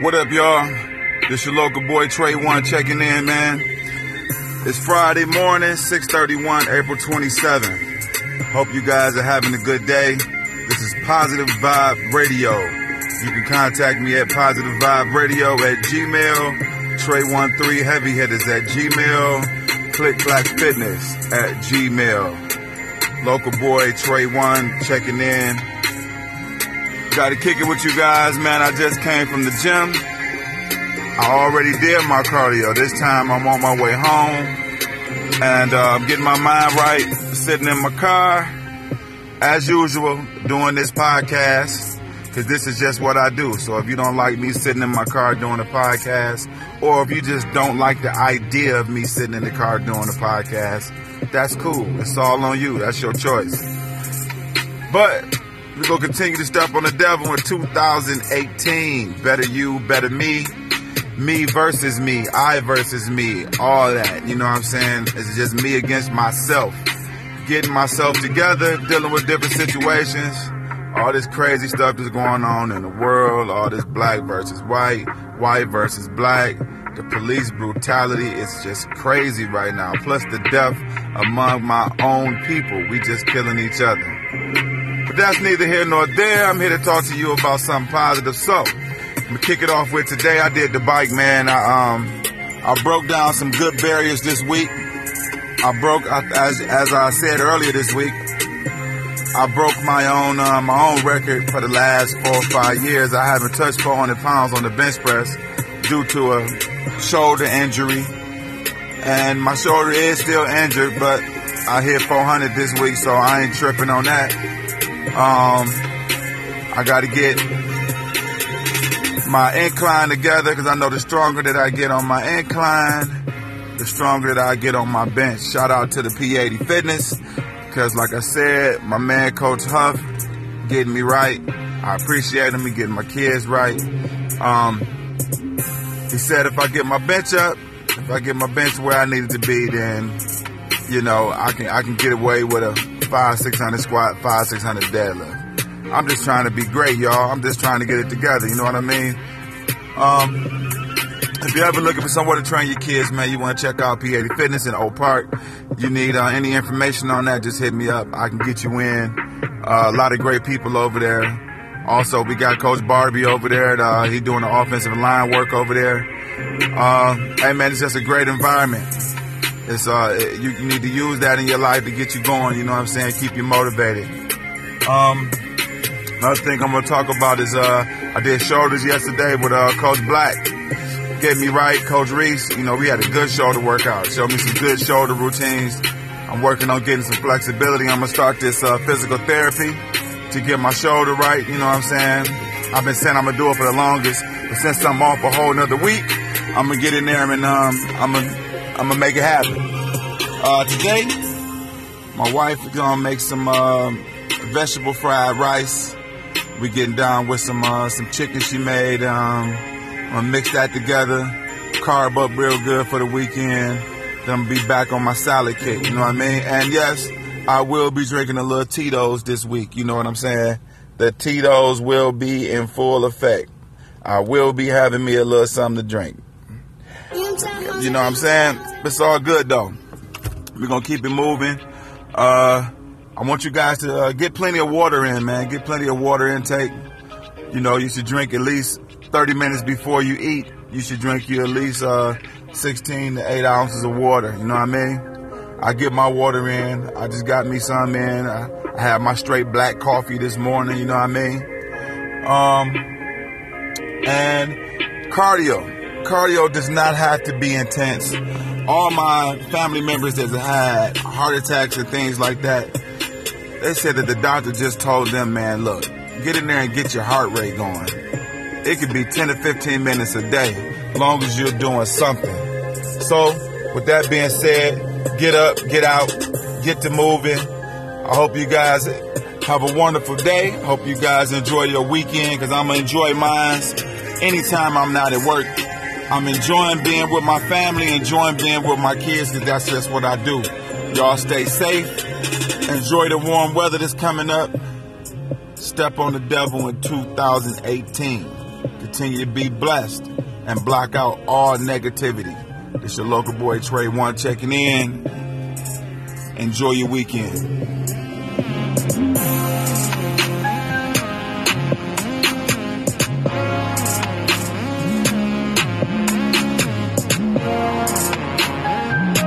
What up, y'all? This your local boy Trey One checking in, man. It's Friday morning, 6:31, April 27th. Hope you guys are having a good day. This is Positive Vibe Radio. You can contact me at Positive Vibe Radio at Gmail, Trey13 Heavy Hitters at Gmail, Click Clack Fitness at Gmail. Local boy Trey One checking in. Got to kick it with you guys, man. I just came from the gym. I already did my cardio. This time I'm on my way home and uh, getting my mind right, sitting in my car, as usual, doing this podcast because this is just what I do. So if you don't like me sitting in my car doing a podcast, or if you just don't like the idea of me sitting in the car doing a podcast, that's cool. It's all on you. That's your choice. But we're going to continue to step on the devil in 2018. Better you, better me. Me versus me. I versus me. All that. You know what I'm saying? It's just me against myself. Getting myself together, dealing with different situations. All this crazy stuff that's going on in the world. All this black versus white. White versus black. The police brutality is just crazy right now. Plus the death among my own people. We just killing each other. That's neither here nor there. I'm here to talk to you about something positive. So, I'm gonna kick it off with today. I did the bike, man. I um, I broke down some good barriers this week. I broke, as as I said earlier this week, I broke my own uh, my own record for the last four or five years. I haven't touched 400 pounds on the bench press due to a shoulder injury, and my shoulder is still injured, but I hit 400 this week, so I ain't tripping on that. Um, I got to get my incline together because I know the stronger that I get on my incline, the stronger that I get on my bench. Shout out to the P80 Fitness because, like I said, my man Coach Huff getting me right. I appreciate him. He getting my kids right. Um, he said if I get my bench up, if I get my bench where I need it to be, then you know I can I can get away with a five six hundred squat, five six hundred deadlift. I'm just trying to be great, y'all. I'm just trying to get it together. You know what I mean? Um, if you're ever looking for somewhere to train your kids, man, you want to check out P80 Fitness in Oak Park. You need uh, any information on that, just hit me up. I can get you in. Uh, a lot of great people over there. Also, we got Coach Barbie over there. Uh, he doing the offensive line work over there. Uh, hey, man, it's just a great environment. It's uh, you, need to use that in your life to get you going. You know what I'm saying? Keep you motivated. Um, another thing I'm gonna talk about is uh, I did shoulders yesterday with uh, Coach Black. Get me right, Coach Reese. You know, we had a good shoulder workout. Showed me some good shoulder routines. I'm working on getting some flexibility. I'm gonna start this uh, physical therapy to get my shoulder right. You know what I'm saying? I've been saying I'm gonna do it for the longest, but since I'm off a whole another week, I'm gonna get in there and um, I'm gonna I'm gonna make it happen. Uh, today, my wife is gonna make some uh, vegetable fried rice. We're getting down with some uh, some chicken she made. Um, I'm gonna mix that together, carb up real good for the weekend. Then I'm gonna be back on my salad kick. You know what I mean? And yes, I will be drinking a little Tito's this week. You know what I'm saying? The Tito's will be in full effect. I will be having me a little something to drink. You know what I'm saying? It's all good though. We're gonna keep it moving. Uh, I want you guys to uh, get plenty of water in, man. Get plenty of water intake. You know, you should drink at least 30 minutes before you eat. You should drink you at least uh, 16 to 8 ounces of water. You know what I mean? I get my water in. I just got me some in. I, I had my straight black coffee this morning. You know what I mean? Um, and cardio cardio does not have to be intense. All my family members that had heart attacks and things like that, they said that the doctor just told them, man, look, get in there and get your heart rate going. It could be 10 to 15 minutes a day, long as you're doing something. So, with that being said, get up, get out, get to moving. I hope you guys have a wonderful day. Hope you guys enjoy your weekend because I'm going to enjoy mine anytime I'm not at work. I'm enjoying being with my family, enjoying being with my kids, that's just what I do. Y'all stay safe. Enjoy the warm weather that's coming up. Step on the devil in 2018. Continue to be blessed and block out all negativity. It's your local boy Trey One checking in. Enjoy your weekend.